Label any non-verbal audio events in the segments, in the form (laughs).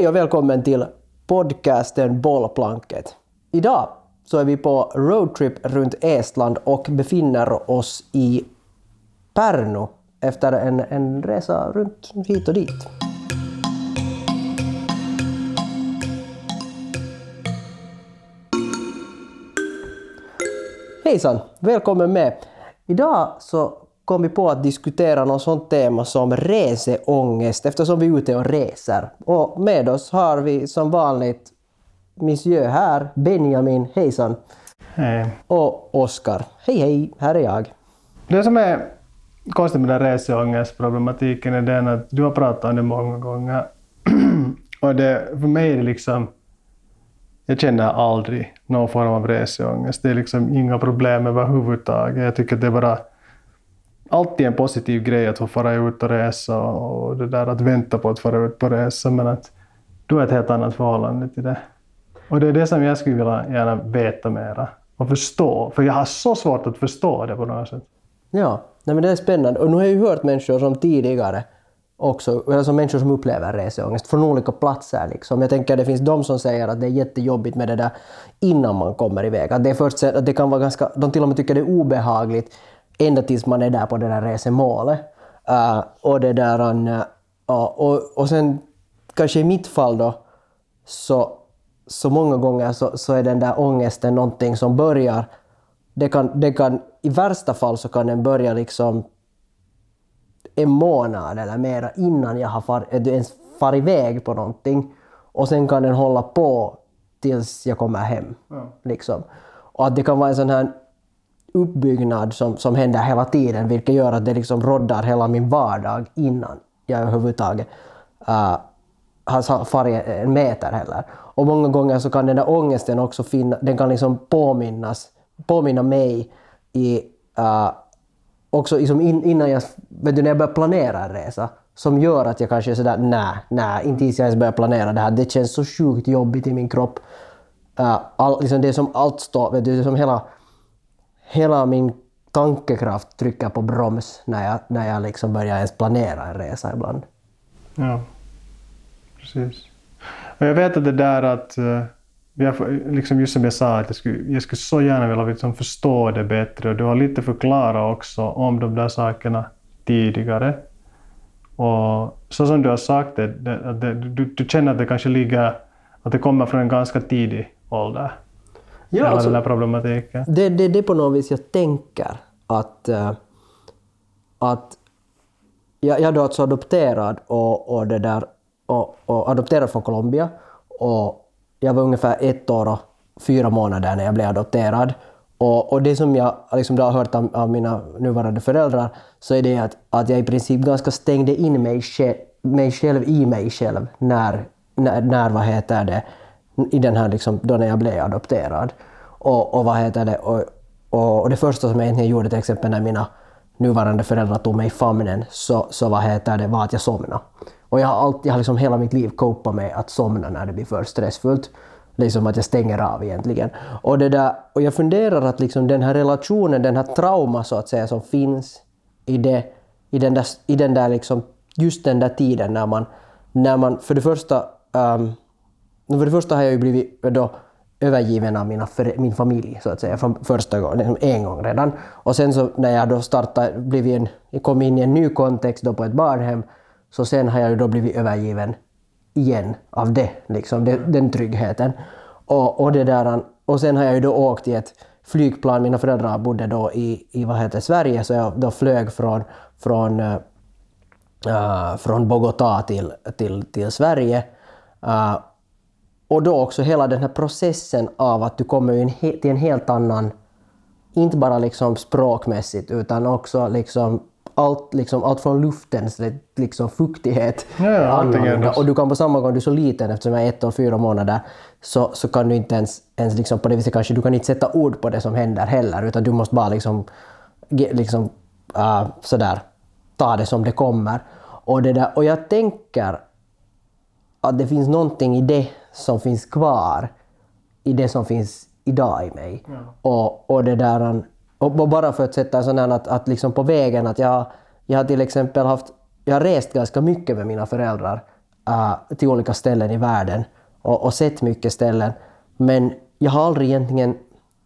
Hej och välkommen till podcasten Bollplanket. Idag så är vi på roadtrip runt Estland och befinner oss i Pärnu efter en, en resa runt hit och dit. Hejsan! Välkommen med! Idag så kom vi på att diskutera något sånt tema som reseångest eftersom vi är ute och reser. Och med oss har vi som vanligt Monsieur här, Benjamin, hejsan! Hej. Och Oskar. Hej hej, här är jag. Det som är konstigt med den reseångestproblematiken är den att du har pratat om det många gånger. (clears throat) och det, för mig är det liksom... Jag känner aldrig någon form av reseångest. Det är liksom inga problem överhuvudtaget. Jag tycker att det är bara alltid en positiv grej att få fara ut och resa och det där att vänta på att fara ut på resa. Men att du har ett helt annat förhållande till det. Och det är det som jag skulle vilja gärna veta mera och förstå. För jag har så svårt att förstå det på något sätt. Ja, nej men det är spännande. Och nu har jag ju hört människor som tidigare också, alltså människor som upplever reseångest från olika platser. Liksom. Jag tänker att det finns de som säger att det är jättejobbigt med det där innan man kommer iväg. Att det, är först, att det kan vara ganska, de till och med tycker det är obehagligt ända tills man är där på det där resemålet. Uh, och det där, uh, och, och sen kanske i mitt fall då, så, så många gånger så, så är den där ångesten någonting som börjar, det kan, det kan, i värsta fall så kan den börja liksom en månad eller mera innan jag har far, ens far iväg på någonting. Och sen kan den hålla på tills jag kommer hem. Ja. Liksom. Och att det kan vara en sån här uppbyggnad som, som händer hela tiden, vilket gör att det liksom roddar hela min vardag innan jag överhuvudtaget uh, har farit en meter heller. Och många gånger så kan den där ångesten också finna, den kan liksom påminnas, påminna mig i, uh, också liksom in, innan jag, vet du, när jag börjar planera en resa, som gör att jag kanske är sådär, nej, nej, inte ens jag ens börjar planera det här, det känns så sjukt jobbigt i min kropp. Uh, all, liksom det är som allt står, vet du, det är som hela hela min tankekraft trycker på broms när jag, när jag liksom börjar ens planera en resa ibland. Ja, precis. Och jag vet att det där att, eh, jag, liksom just som jag sa, att jag skulle, jag skulle så gärna vilja liksom förstå det bättre och du har lite förklarat också om de där sakerna tidigare. Och så som du har sagt det, det, det du, du känner att det kanske ligger, att det kommer från en ganska tidig ålder. Ja, hela alltså, den här problematiken. Det är det, det på något vis jag tänker. Att, uh, att jag, jag är då alltså adopterad och, och, det där, och, och adopterad från Colombia. Och jag var ungefär ett år och fyra månader när jag blev adopterad. Och, och det som jag liksom har hört av, av, mina nuvarande föräldrar så är det att, att jag i princip ganska stängde in mig själv, mig själv i mig själv när, när, när vad heter det, i den här liksom, då när jag blev adopterad. Och, och vad heter det, och, och, och, det första som jag egentligen gjorde till exempel när mina nuvarande föräldrar tog mig i famnen så, så vad heter det, var att jag somnade. Och jag har, alltid, jag har liksom hela mitt liv copat med att somna när det blir för stressfullt. Liksom att jag stänger av egentligen. Och, det där, och jag funderar att liksom den här relationen, den här trauma så att säga som finns i, det, i den där, i den där liksom, just den där tiden när man, när man för det första um, för det första har jag ju blivit då övergiven av mina, min familj så att säga från första gången, liksom en gång redan. Och sen så när jag då startade, blivit en, kom in i en ny kontext då på ett barnhem, så sen har jag ju då blivit övergiven igen av det, liksom, det, den tryggheten. Och, och, det där, och sen har jag ju då åkt i ett flygplan, mina föräldrar bodde då i, i vad heter Sverige, så jag då flög från, från, uh, från Bogotá till, till, till Sverige. Uh, och då också hela den här processen av att du kommer till en helt annan, inte bara liksom språkmässigt utan också liksom allt, liksom, allt från luftens liksom, fuktighet. Ja, ja, och du kan på samma gång, du är så liten eftersom jag är ett och fyra månader, så, så kan du inte ens, ens liksom, på det viset kanske, du kan inte sätta ord på det som händer heller, utan du måste bara liksom, liksom uh, sådär, ta det som det kommer. Och, det där, och jag tänker att det finns någonting i det som finns kvar i det som finns idag i mig. Ja. Och, och det där, och bara för att sätta en sån här att, att liksom på vägen att jag, jag har till exempel haft, jag har rest ganska mycket med mina föräldrar äh, till olika ställen i världen och, och sett mycket ställen. Men jag har aldrig egentligen...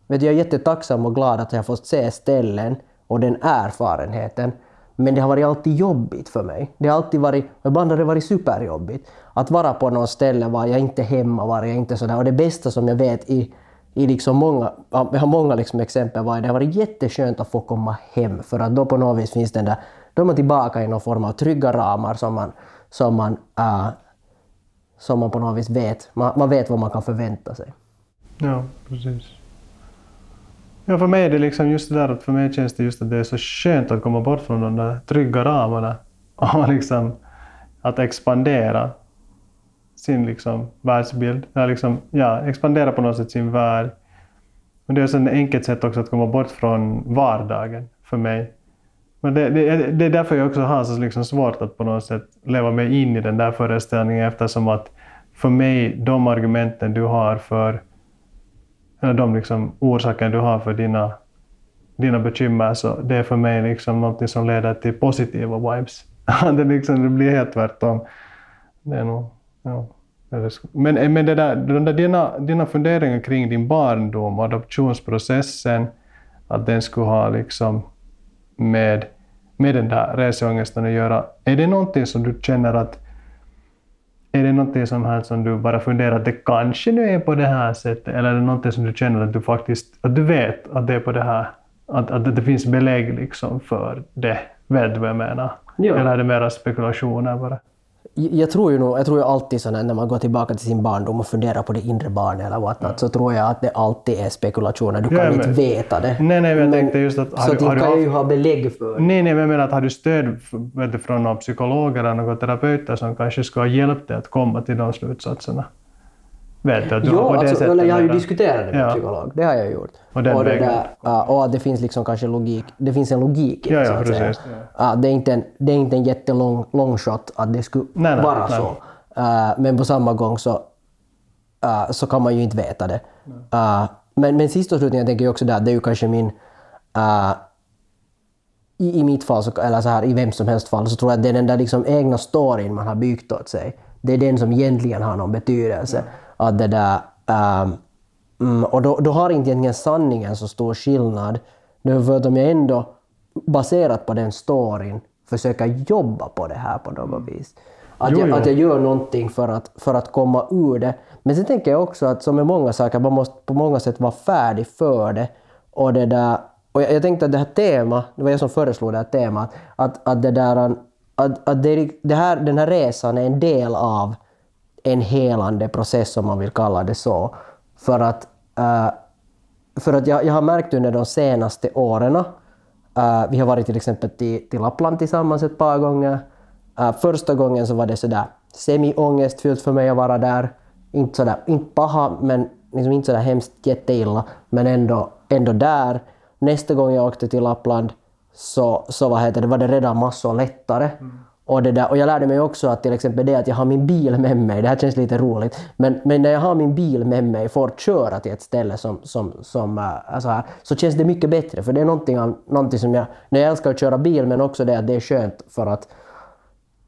Vet du, jag är jättetacksam och glad att jag har fått se ställen och den erfarenheten. Men det har varit alltid jobbigt för mig. Det har alltid varit, ibland har det varit superjobbigt. Att vara på något ställe var jag inte hemma, var jag inte sådär. Och det bästa som jag vet i, i liksom många, jag har många liksom exempel var det har varit jätteskönt att få komma hem för att då på något vis finns den där, då är man tillbaka i någon form av trygga ramar som man, som man, uh, som man på något vis vet, man, man vet vad man kan förvänta sig. Ja, precis. Ja, för mig är det liksom just det där att för mig känns det just att det är så skönt att komma bort från de där trygga ramarna (laughs) och liksom att expandera sin liksom världsbild. Eller liksom, ja, expandera på något sätt sin värld. Och det är ett enkelt sätt också att komma bort från vardagen för mig. Men det, det, det är därför jag också har så liksom svårt att på något sätt leva mig in i den där föreställningen eftersom att för mig, de argumenten du har för eller de liksom orsaker du har för dina, dina bekymmer, så det är för mig liksom något som leder till positiva vibes. (laughs) det, liksom, det blir helt tvärtom. Det är nog, ja. Men, men det där, de där dina, dina funderingar kring din barndom och adoptionsprocessen, att den skulle ha liksom med, med den där reseångesten att göra, är det någonting som du känner att är det någonting som, här som du bara funderar att det kanske nu är på det här sättet, eller är det någonting som du känner att du faktiskt att du vet att det är på det här, att, att det finns belägg liksom för det? Vet du vad jag menar? Ja. Eller är det mera spekulationer bara? Jag tror ju nog, jag tror ju alltid så när man går tillbaka till sin barndom och funderar på det inre barnet eller vad ja. så tror jag att det alltid är spekulationer. Du kan ja, men, inte veta det. Nej, nej, men jag tänkte just att... så du, kan ju ha belägg för Nej, nej, men jag menar att har du stöd du, från någon psykolog eller någon terapeuter som kanske skulle ha hjälpt dig att komma till de slutsatserna? Vet du att du jo, har alltså, jag har ju diskuterat det med ja. psykolog. Det har jag gjort. Och, och, det där, och att det finns liksom kanske logik. Det finns en logik i det, ja, ja, precis, ja. Det, är inte en, det är inte en jättelång long shot att det skulle nej, nej, vara nej. så. Uh, men på samma gång så, uh, så kan man ju inte veta det. Uh, men, men sist och slutligen tänker jag också där, det är ju kanske min... I, I mitt fall, så, eller så här, i vem som helst fall, så tror jag att det är den där liksom egna storyn man har byggt åt sig. Det är den som egentligen har någon betydelse. Mm. Att det där, um, och då, då har inte egentligen sanningen så stor skillnad. För att om jag ändå, baserat på den storyn, försöker jobba på det här på något vis. Att, jo, jag, jo. att jag gör någonting för att, för att komma ur det. Men sen tänker jag också att som med många saker, man måste på många sätt vara färdig för det. Och, det där, och jag, jag tänkte att det här temat, det var jag som föreslog det här temat, att, att, det där, att, att det, det här, den här resan är en del av en helande process om man vill kalla det så. För att, uh, för att jag, jag har märkt under de senaste åren, uh, vi har varit till exempel till, till Lappland tillsammans ett par gånger. Uh, första gången så var det sådär semi-ångestfyllt för mig att vara där. Inte, sådär, inte paha, men liksom inte sådär hemskt jätteilla, men ändå, ändå där. Nästa gång jag åkte till Lappland så, så vad heter det, var det redan massor lättare. Mm. Och, det där, och jag lärde mig också att till exempel det att jag har min bil med mig, det här känns lite roligt, men, men när jag har min bil med mig och får köra till ett ställe som, som, som äh, alltså här, så känns det mycket bättre. För det är någonting, av, någonting som jag, när jag älskar att köra bil, men också det att det är skönt för att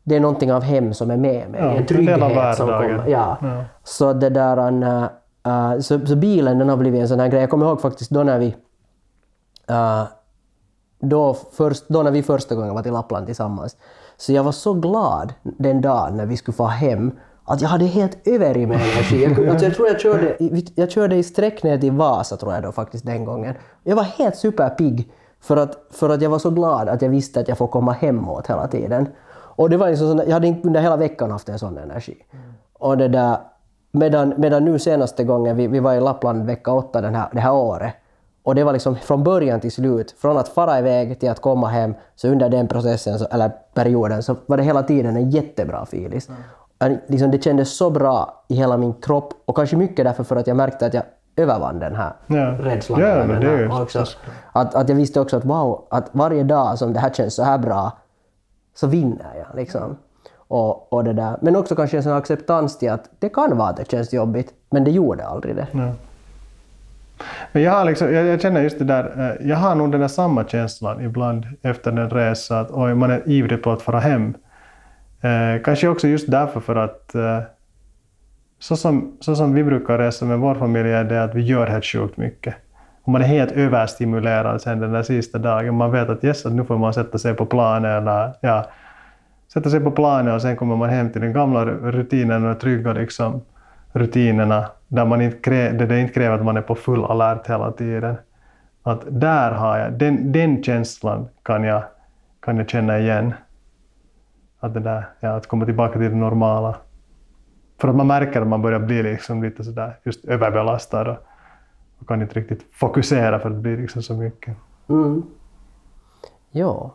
det är någonting av hem som är med mig. Ja, en trygghet som kommer. Ja. ja. Så det där, uh, så, så, bilen den har blivit en sån här grej. Jag kommer ihåg faktiskt då när vi uh, då, först, då när vi första gången var till Lappland tillsammans så jag var så glad den dagen när vi skulle få hem att jag hade helt över i mig energi. Jag, alltså jag tror jag körde, jag körde i sträck ner till Vasa tror jag då faktiskt den gången. Jag var helt superpigg för att, för att jag var så glad att jag visste att jag får komma hemåt hela tiden. Och det var liksom, jag hade inte under hela veckan haft en sån energi. Och det där, medan, medan nu senaste gången, vi, vi var i Lappland vecka åtta den här, det här året, och det var liksom från början till slut, från att fara iväg till att komma hem, så under den processen, eller perioden, så var det hela tiden en jättebra filis. Mm. Liksom det kändes så bra i hela min kropp och kanske mycket därför för att jag märkte att jag övervann den här ja. rädslan. Ja, men det är också. Att, att jag visste också att wow, att varje dag som det här känns så här bra så vinner jag. Liksom. Och, och det där. Men också kanske en sån acceptans till att det kan vara att det känns jobbigt, men det gjorde aldrig det. Ja. Men jag, har liksom, jag, jag, känner just det där, eh, jag har nog den där samma känslan ibland efter en resa, att oj, man är ivrig på att fara hem. Eh, kanske också just därför för att eh, så, som, så som vi brukar resa med vår familj är det att vi gör helt sjukt mycket. Och man är helt överstimulerad sen den där sista dagen. Man vet att yes, att nu får man sätta sig på planen eller ja, sätta sig på planen och sen kommer man hem till den gamla rutinen och trygga liksom, rutinerna där, man inte krä, där det inte kräver att man är på full alert hela tiden. Att där har jag, den, den känslan kan jag, kan jag känna igen. Att, det där, ja, att komma tillbaka till det normala. För att man märker att man börjar bli liksom lite sådär just överbelastad och, och kan inte riktigt fokusera för att det blir liksom så mycket. Mm. Ja.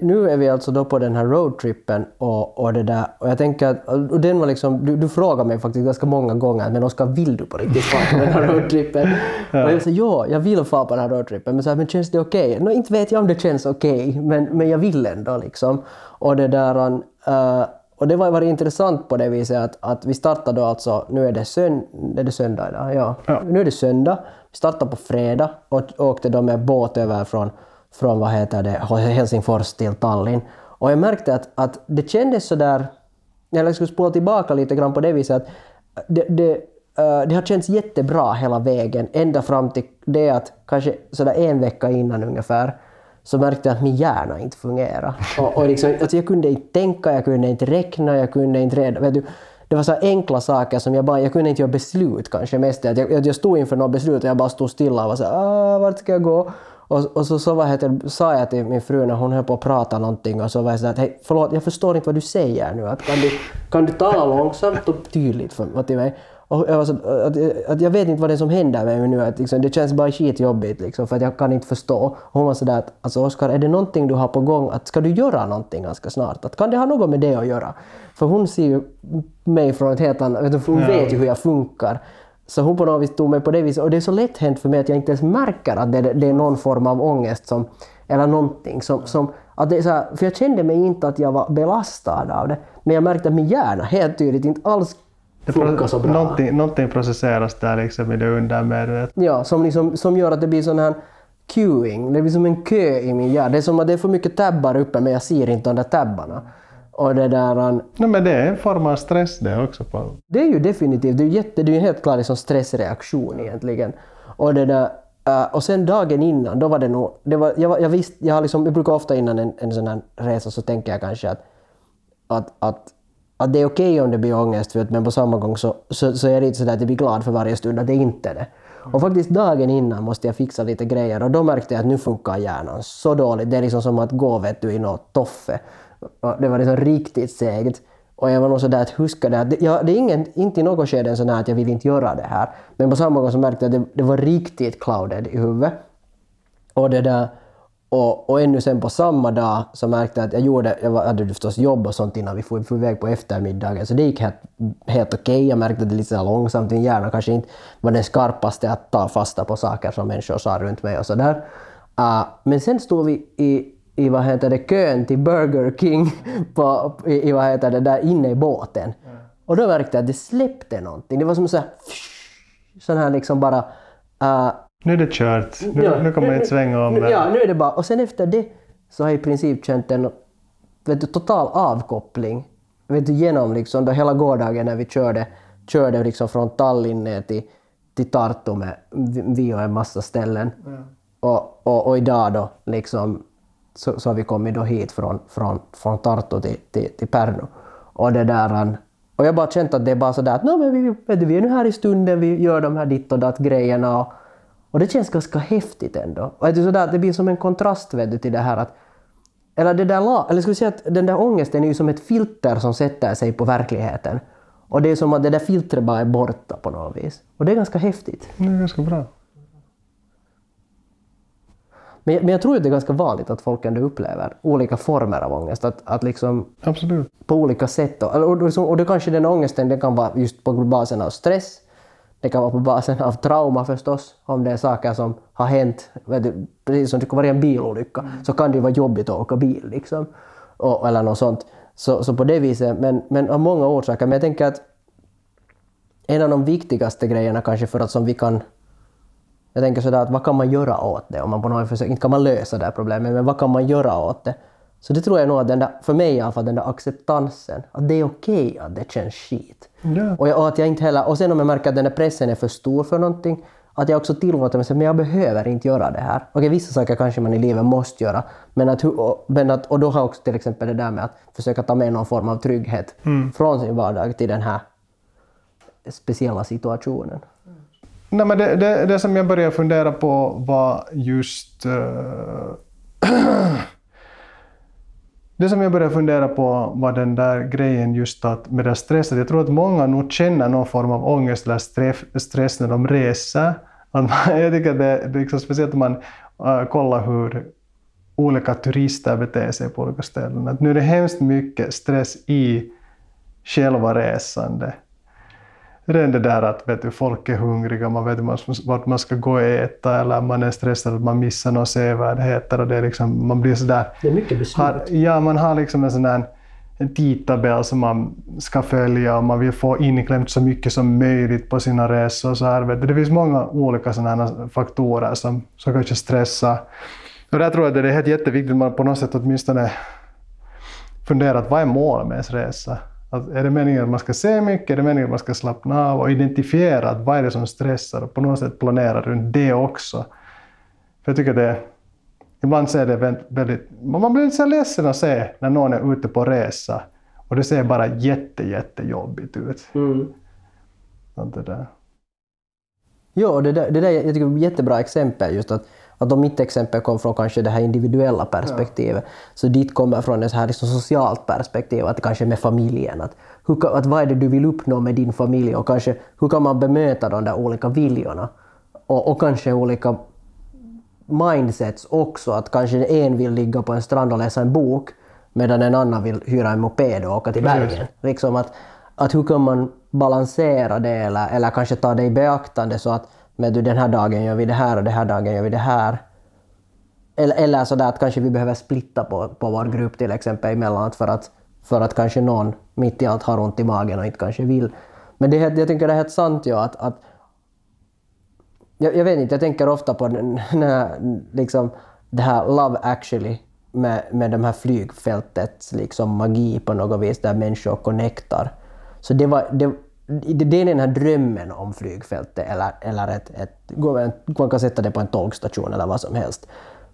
Nu är vi alltså då på den här roadtrippen och, och det där och jag tänker att och den var liksom, du, du frågade mig faktiskt ganska många gånger men Oskar vill du på riktigt fara på den här roadtrippen? ja. Och jag sa ja, jag vill fara på den här roadtrippen men, så här, men känns det okej? Okay? No, inte vet jag om det känns okej okay, men, men jag vill ändå liksom. Och det där uh, och det var varit intressant på det viset att, att vi startade då alltså, nu är det, sönd, är det söndag idag, ja. ja. Nu är det söndag. Vi startade på fredag och åkte då med båt över från från vad heter det, Helsingfors till Tallinn. Och jag märkte att, att det kändes sådär, eller jag skulle spola tillbaka lite grann på det viset, att det, det, uh, det har känts jättebra hela vägen, ända fram till det att kanske sådär en vecka innan ungefär, så märkte jag att min hjärna inte fungerade. Och, och liksom, alltså jag kunde inte tänka, jag kunde inte räkna, jag kunde inte reda... Vet du, det var så enkla saker som jag bara, jag kunde inte göra beslut kanske mest. att jag, jag stod inför något beslut och jag bara stod stilla och var så ah, vart ska jag gå? Och, och så, så vad heter, sa jag till min fru när hon höll på att prata någonting och så var jag sådär att hej, förlåt, jag förstår inte vad du säger nu. Att kan, du, kan du tala långsamt och tydligt för, till mig? Och jag, så, att, att jag vet inte vad det är som händer med mig nu. Att liksom, det känns bara skitjobbigt liksom, för att jag kan inte förstå. Och hon var sådär att alltså Oskar, är det någonting du har på gång? Att, ska du göra någonting ganska snart? Att, kan det ha något med det att göra? För hon ser ju mig från ett helt annat... Hon vet ju hur jag funkar. Så hon på något vis tog mig på det viset. Och det är så lätt hänt för mig att jag inte ens märker att det, det är någon form av ångest som, eller någonting som, som att det är så här, för jag kände mig inte att jag var belastad av det. Men jag märkte att min hjärna helt tydligt inte alls funkar så bra. Någonting, någonting processeras där liksom i det undermedvetna. Ja, som, liksom, som gör att det blir sån här queuing. Det blir som en kö i min hjärna. Det är som att det är för mycket tabbar uppe men jag ser inte de där tabbarna. Och det där... No, men det är en form av stress det också. På. Det är ju definitivt, det är ju, jätte, det är ju helt klart liksom stressreaktion egentligen. Och det där, uh, och sen dagen innan, då var det nog... Det var, jag, jag, visst, jag, har liksom, jag brukar ofta innan en, en sån här resa så tänker jag kanske att, att, att, att det är okej okay om det blir ångest, för men på samma gång så, så, så är det inte så att jag blir glad för varje stund att det inte är det. Och faktiskt dagen innan måste jag fixa lite grejer och då märkte jag att nu funkar hjärnan så dåligt. Det är liksom som att gå vet du, i något toffe. Det var liksom riktigt segt. Och jag var nog sådär att huska det. Att ja, det är ingen, inte i något skede sådär att jag vill inte göra det här. Men på samma gång så märkte jag att det, det var riktigt clouded i huvudet. Och det där... Och, och ännu sen på samma dag så märkte jag att jag gjorde, jag hade förstås jobb och sånt innan vi for, for iväg på eftermiddagen, så det gick helt, helt okej. Okay. Jag märkte att det lite långsamt, min hjärna kanske inte var den skarpaste att ta fasta på saker som människor sa runt mig och sådär. Uh, ah, men sen stod vi i i vad heter det, kön till Burger King (laughs) på, i, i vad heter det, där inne i båten. Mm. Och då märkte jag att det släppte någonting. Det var som så här, sån här liksom bara... Uh, nu är det kört. Nu, ja, nu kommer man inte svänga om. Ja, nu är det bara... Och sen efter det så har jag i princip känt en vet du, total avkoppling. Vet du, genom liksom då hela gårdagen när vi körde, körde liksom från Tallinn ner till, till Tartu med vi och en massa ställen. Mm. Och, och, och idag då liksom så, så har vi kommit då hit från, från, från Tartu till, till, till Pärnu. Och, det där, och jag har bara känt att det är bara sådär att men vi, vet du, vi är nu här i stunden, vi gör de här ditt och datt grejerna. Och, och det känns ganska häftigt ändå. Och det, sådär, det blir som en kontrast vet du, till det här att eller det där, eller ska vi säga att den där ångesten är ju som ett filter som sätter sig på verkligheten. Och det är som att det där filtret bara är borta på något vis. Och det är ganska häftigt. Det är ganska bra. Men, men jag tror att det är ganska vanligt att folk ändå upplever olika former av ångest. Att, att liksom Absolut. På olika sätt. Och, och, och, och det kanske den ångesten det kan vara just på basen av stress. Det kan vara på basen av trauma förstås. Om det är saker som har hänt. Du, precis som det kan vara en bilolycka mm. så kan det ju vara jobbigt att åka bil. Liksom. Och, eller något sånt. Så, så på det viset, men, men av många orsaker. Men jag tänker att en av de viktigaste grejerna kanske för att som vi kan jag tänker sådär att vad kan man göra åt det? Om man på något försöker, inte kan man lösa det här problemet, men vad kan man göra åt det? Så det tror jag nog att den där, för mig i alla fall, den där acceptansen, att det är okej att det känns skit. Ja. Och, jag, och att jag inte heller, och sen om jag märker att den där pressen är för stor för någonting, att jag också tillåter mig att men jag behöver inte göra det här. Okej, vissa saker kanske man i livet måste göra, men att, och, men att, och då har jag också till exempel det där med att försöka ta med någon form av trygghet från sin vardag till den här speciella situationen. Nej, men det, det, det som jag började fundera på var just... Uh, (clears throat) det som jag började fundera på var den där grejen just att med den stressen. Jag tror att många nog känner någon form av ångest eller stress, stress när de reser. Att man, (laughs) jag tycker att det är liksom speciellt om man uh, kollar hur olika turister beter sig på olika ställen. Att nu är det hemskt mycket stress i själva resandet redan det där att vet du, folk är hungriga, man vet inte vart man ska gå och äta eller man är stressad att man missar några sevärdheter och det är liksom, man blir sådär... Det är mycket beslut. Har, ja, man har liksom en sån där en tidtabell som man ska följa och man vill få inklämt så mycket som möjligt på sina resor. Så här. Det finns många olika sådana faktorer som, som kanske stressar. Och där tror jag att det är helt jätteviktigt att man på något sätt åtminstone funderar vad är målet med ens resa? Att är det meningen att man ska se mycket? Är det meningen att man ska slappna av och identifiera att vad är det som stressar och på något sätt planera runt det också? För jag tycker det Ibland ser det väldigt, man blir lite så ledsen att se när någon är ute på resa och det ser bara jätte, jättejobbigt ut. Mm. Det där. Jo, det där, det där jag tycker är ett jättebra exempel. Just att, att om mitt exempel kom från kanske det här individuella perspektivet, så ditt kommer från ett här liksom socialt perspektiv, att kanske med familjen. Att, hur, att vad är det du vill uppnå med din familj och kanske hur kan man bemöta de där olika viljorna? Och, och kanske olika mindsets också. Att kanske en vill ligga på en strand och läsa en bok medan en annan vill hyra en moped och åka till bergen. Liksom att, att hur kan man balansera det eller, eller kanske ta det i beaktande så att men du, den här dagen gör vi det här och den här dagen gör vi det här. Eller, eller sådär att kanske vi behöver splitta på, på vår grupp till exempel emellanåt för att, för att kanske någon mitt i allt har ont i magen och inte kanske vill. Men det, jag tycker det är helt sant ju att, att jag, jag vet inte, jag tänker ofta på den här, liksom, det här Love actually med, med de här flygfältets liksom magi på något vis där människor connectar. Så det var, det, det, är den här drömmen om flygfältet eller, eller ett, ett, man kan sätta det på en tågstation eller vad som helst.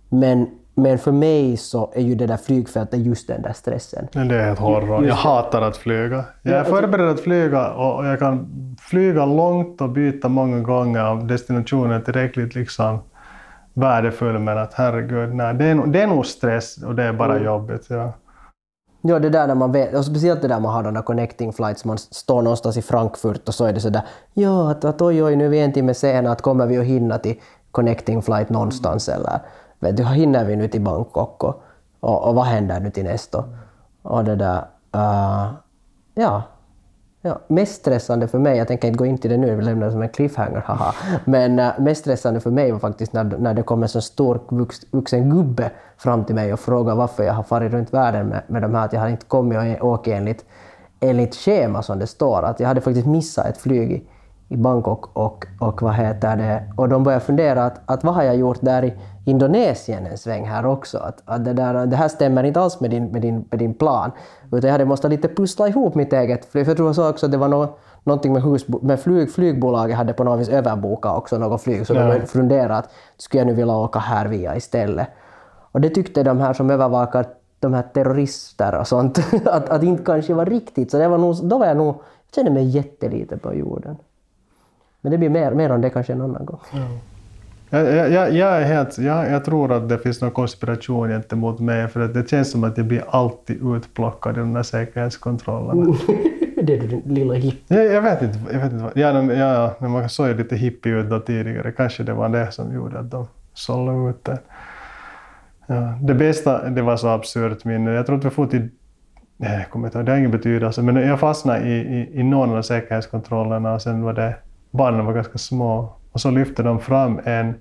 Men, men för mig så är ju det där flygfältet just den där stressen. Det är helt horror. Jag hatar att flyga. Jag är förberedd att flyga och jag kan flyga långt och byta många gånger om destinationen är tillräckligt liksom värdefull. Men att herregud, nej, det, är, det är nog stress och det är bara jobbigt. Ja. Ja, det där när man vet, och speciellt det där man har de där connecting flights, man står någonstans i Frankfurt och så är det sådär ja, att, att oj, oj, nu är vi en timme sena, att kommer vi att hinna till connecting flight någonstans eller vet du, hinner vi nu till Bangkok och, och, och vad händer nu till nästa? Och det där, uh, ja. Ja, mest stressande för mig, jag tänker inte gå in till det nu, vi lämnar det som en cliffhanger, haha. Men uh, mest stressande för mig var faktiskt när, när det kom en så stor vux, vuxen gubbe fram till mig och frågade varför jag har farit runt världen med, med de här, att jag har inte kommit och åkt enligt, enligt schema som det står. Att jag hade faktiskt missat ett flyg i, i Bangkok och, och vad heter det, och de började fundera att, att vad har jag gjort där i Indonesien en sväng här också? Att, att det, där, det här stämmer inte alls med din, med din, med din plan. Utan jag hade måste lite pussla ihop mitt eget flyg. För jag tror så också att det var nå någonting med, hus, med flyg, flygbolaget hade på något vis överbokat också något flyg. Så Ja. de började fundera att skulle jag nu vilja åka här via istället? Och det tyckte de här som övervakar de här terrorister och sånt, (laughs) att, att inte kanske var riktigt. Så det var nog, då var jag nog, jag kände mig jättelite på jorden. Men det blir mer, mer om det kanske en annan gång. Jag, jag, jag, jag, är helt, jag, jag tror att det finns någon konspiration gentemot mig för att det känns som att jag blir alltid utplockad i de där säkerhetskontrollerna. (laughs) det är din lilla hipp. Jag, jag vet inte. Jag vet inte vad- ja, de- ja, men man såg ju lite hippie ut då tidigare. Kanske det var det som gjorde att de sålde ut det. Ja, det bästa, det var så absurt minne. Jag tror att vi får till... Nej, jag kommer inte ihåg, det har ingen betydelse. Men jag fastnade i, i, i någon av säkerhetskontrollerna och sen var det... Barnen var ganska små. Och så lyfte de fram en,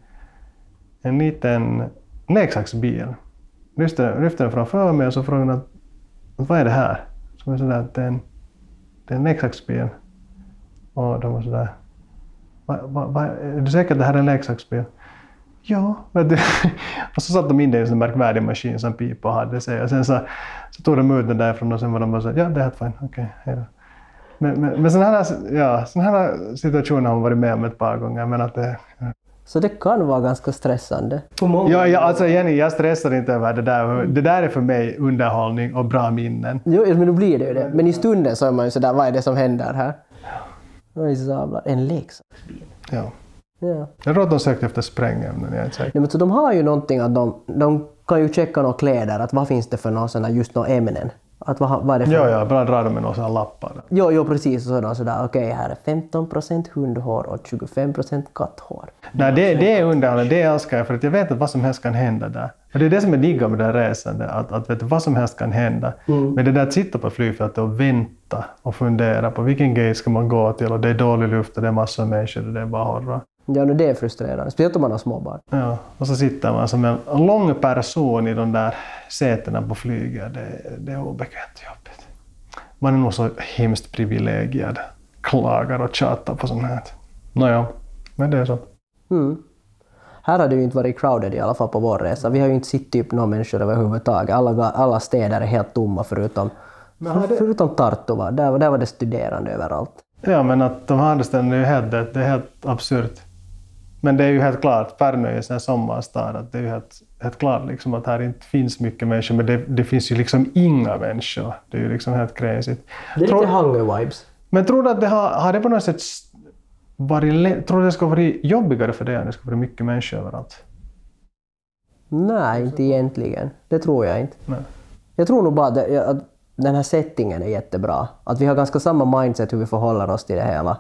en liten leksaksbil. Lyfte, lyfte den framför mig och så frågade de att, vad är det här? Så var jag sådär att det är en, det är en leksaksbil. Och de var sådär, va, va, va, är du säker att det här är en leksaksbil? Ja, vet (laughs) du. och så satte de in det i en märkvärdig maskin som pipa hade sig och sen så, så tog de ut den därifrån och sen var de bara så ja det är helt fine, okej, okay, hejdå. Men, men, men sådana här, ja, såna här situationer har man varit med om ett par gånger. Men att det, ja. Så det kan vara ganska stressande. Ja, ja, alltså Jenny, jag stressar inte över det där. Det där är för mig underhållning och bra minnen. Jo, men då blir det ju det. Men i stunden så är man ju sådär, vad är det som händer här? Oj. En leksaksbil. Ja. Ja. Jag tror att de sökte efter sprängämnen, jag är inte säker. Nej, men så de har ju någonting att de, de kan ju checka några kläder, att vad finns det för några sådana, just några ämnen. Att vad, vad är det för... Ja, ja, bara dra dem med några lappar. Jo, jo, precis. Och sådär, sådär okej, här är 15 procent hundhår och 25 procent katthår. Nej, det, det är underhållande, det älskar jag för att jag vet att vad som helst kan hända där. Och det är det som är digga med det här resandet, att, att vet vad som helst kan hända. Men det där att sitta på flygfältet och vänta och fundera på vilken gate ska man gå till och det är dålig luft och det är massor av människor och det är bara horror. Ja, nu det är frustrerande. Speciellt om man har småbarn. Ja, och så sitter man som en lång person i de där sätena på flyget. Det, det är obekvämt jobbigt. Man är nog så hemskt privilegierad. Klagar och tjatar på sånt här. Nåja, men det är så. Mm. Här har det ju inte varit crowded i alla fall på vår resa. Vi har ju inte sett typ några människor överhuvudtaget. Alla, alla städer är helt tomma förutom, förutom Tartu. Där, där var det studerande överallt. Ja, men att de här ställena är ju helt, det är helt absurt. Men det är ju helt klart, Pärnu är en sommarstad, att det är ju helt, helt klart liksom att här inte finns mycket människor, men det, det finns ju liksom inga människor. Det är ju liksom helt crazy. Det är Tror- lite hunger-vibes. Men tror du att det har, har det på något sätt varit, tror du det skulle varit jobbigare för dig om det skulle vara mycket människor överallt? Nej, inte egentligen. Det tror jag inte. Nej. Jag tror nog bara att den här settingen är jättebra. Att vi har ganska samma mindset hur vi förhåller oss till det hela.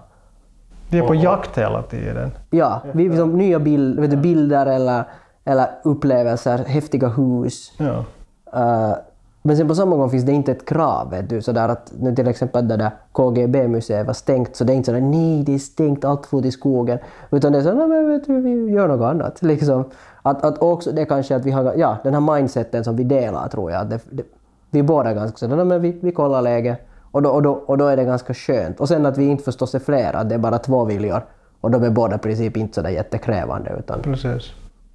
Vi är på jakt hela tiden. Ja, vi liksom nya bild, vet du, bilder eller, eller upplevelser, häftiga hus. Ja. Eh, men sen på samma gång finns det inte ett krav. Vet du, sådär att nu till exempel det där KGB-museet var stängt, så det är inte sådär nej, det är stängt, allt får till skogen. Utan det är så nej men vet du, vi gör något annat. (laughs) Liksom. Att, att också det kanske att vi har, ja, den här mindseten som vi delar tror jag. Att det, det, vi båda är ganska sådär, men vi, vi kollar läget. Och då, och, då, och då är det ganska skönt. Och sen att vi inte förstås är flera, att det är bara två viljor. Och de är båda i princip inte sådär jättekrävande, utan Precis.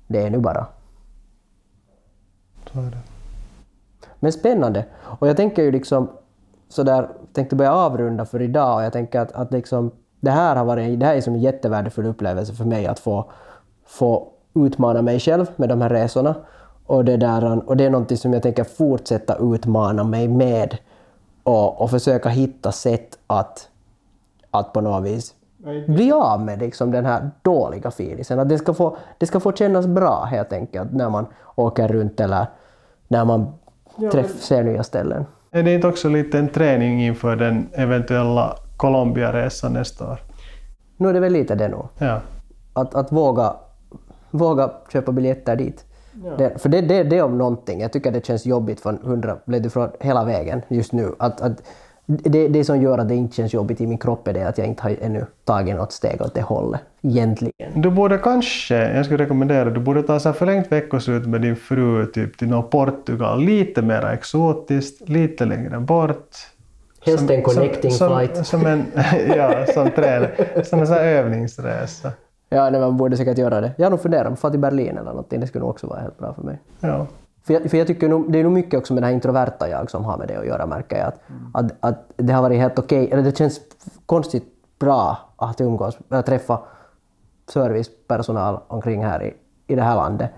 det är nu bara. Så är det. Men spännande. Och jag tänker ju liksom sådär, tänkte börja avrunda för idag och jag tänker att, att liksom, det här har varit det här är som en jättevärdefull upplevelse för mig att få, få utmana mig själv med de här resorna. Och det, där, och det är någonting som jag tänker fortsätta utmana mig med och, och försöka hitta sätt att, att på något vis bli av med liksom den här dåliga feelingen. Att det ska, få, det ska få kännas bra helt enkelt när man åker runt eller när man träff, ser nya ställen. Är det inte också lite en träning inför den eventuella Colombia-resan nästa år? Nu är det väl lite det nog. Ja. Att, att våga, våga köpa biljetter dit. Det, för det, det, det om någonting. Jag tycker det känns jobbigt från, 100, blev det från hela vägen just nu. Att, att, det, det som gör att det inte känns jobbigt i min kropp är det att jag inte har ännu tagit något steg åt det hållet. Egentligen. Du borde kanske, jag skulle rekommendera, du borde ta så förlängt veckoslut med din fru typ till något Portugal. Lite mer exotiskt, lite längre bort. Helst en connecting som, flight. Som, (laughs) som en, ja, som. Som en sån övningsresa. Ja, nej, man borde säkert göra det. Jag har nog funderat på att fara till Berlin eller någonting. Det skulle nog också vara helt bra för mig. Ja. För jag, för jag tycker nog, det är nog mycket också med det här introverta jag som har med det att göra märker jag. Att, att, att det har varit helt okej, eller det känns konstigt bra att umgås, att träffa servicepersonal omkring här i, i det här landet.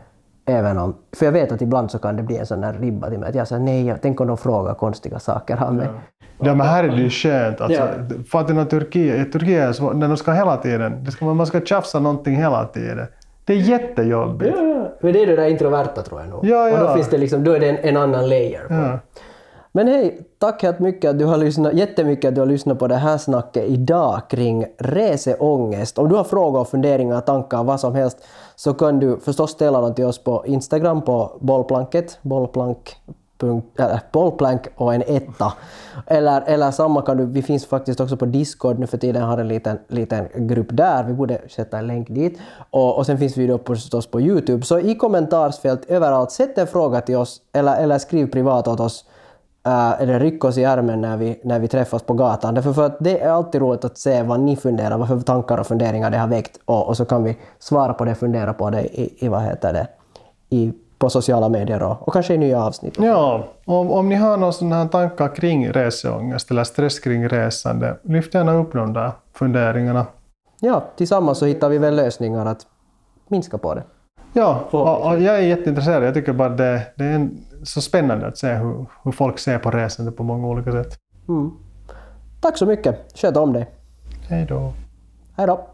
Även om, för jag vet att ibland så kan det bli en sån där ribba till mig att jag säger nej, jag- tänk om de frågar konstiga saker av mig. Ja, men här är det ju skönt. Alltså, Ja. För att i Turkiet, Turkiet är så, när de ska hela tiden, det ska, man ska tjafsa någonting hela tiden. Det är jättejobbigt. Men det är det där introverta tror jag nog. Ja, Och då, ja. finns det liksom, då är det en, en annan layer. På. Ja. Men hej, tack helt mycket att du har lyssnat, jättemycket att du har lyssnat på det här snacket idag kring reseångest. Om du har frågor, funderingar, tankar, vad som helst så kan du förstås ställa dem till oss på Instagram på bollplanket, bollplank, eller äh, bollplank och en etta. Eller, eller samma kan du, vi finns faktiskt också på Discord nu för tiden, har en liten, liten grupp där, vi borde sätta en länk dit. Och, och sen finns vi då förstås på Youtube. Så i kommentarsfält överallt, sätt en fråga till oss eller, eller skriv privat åt oss äh, eller rycka oss i armen när vi, när vi träffas på gatan. Därför för att det är alltid roligt att se vad ni funderar, vad för tankar och funderingar det har väckt och, och så kan vi svara på det, fundera på det i, i vad heter det, i, på sociala medier och, och kanske i nya avsnitt. Ja, om, om ni har några sådana här tankar kring reseångest eller stress kring resande, lyft gärna upp de där funderingarna. Ja, tillsammans så hittar vi väl lösningar att minska på det. Ja, och, och jag är jätteintresserad. Jag tycker bara det, det är en, så spännande att se hur, hur folk ser på resande på många olika sätt. Mm. Tack så mycket. Sköt om dig. Hej då. Hej då.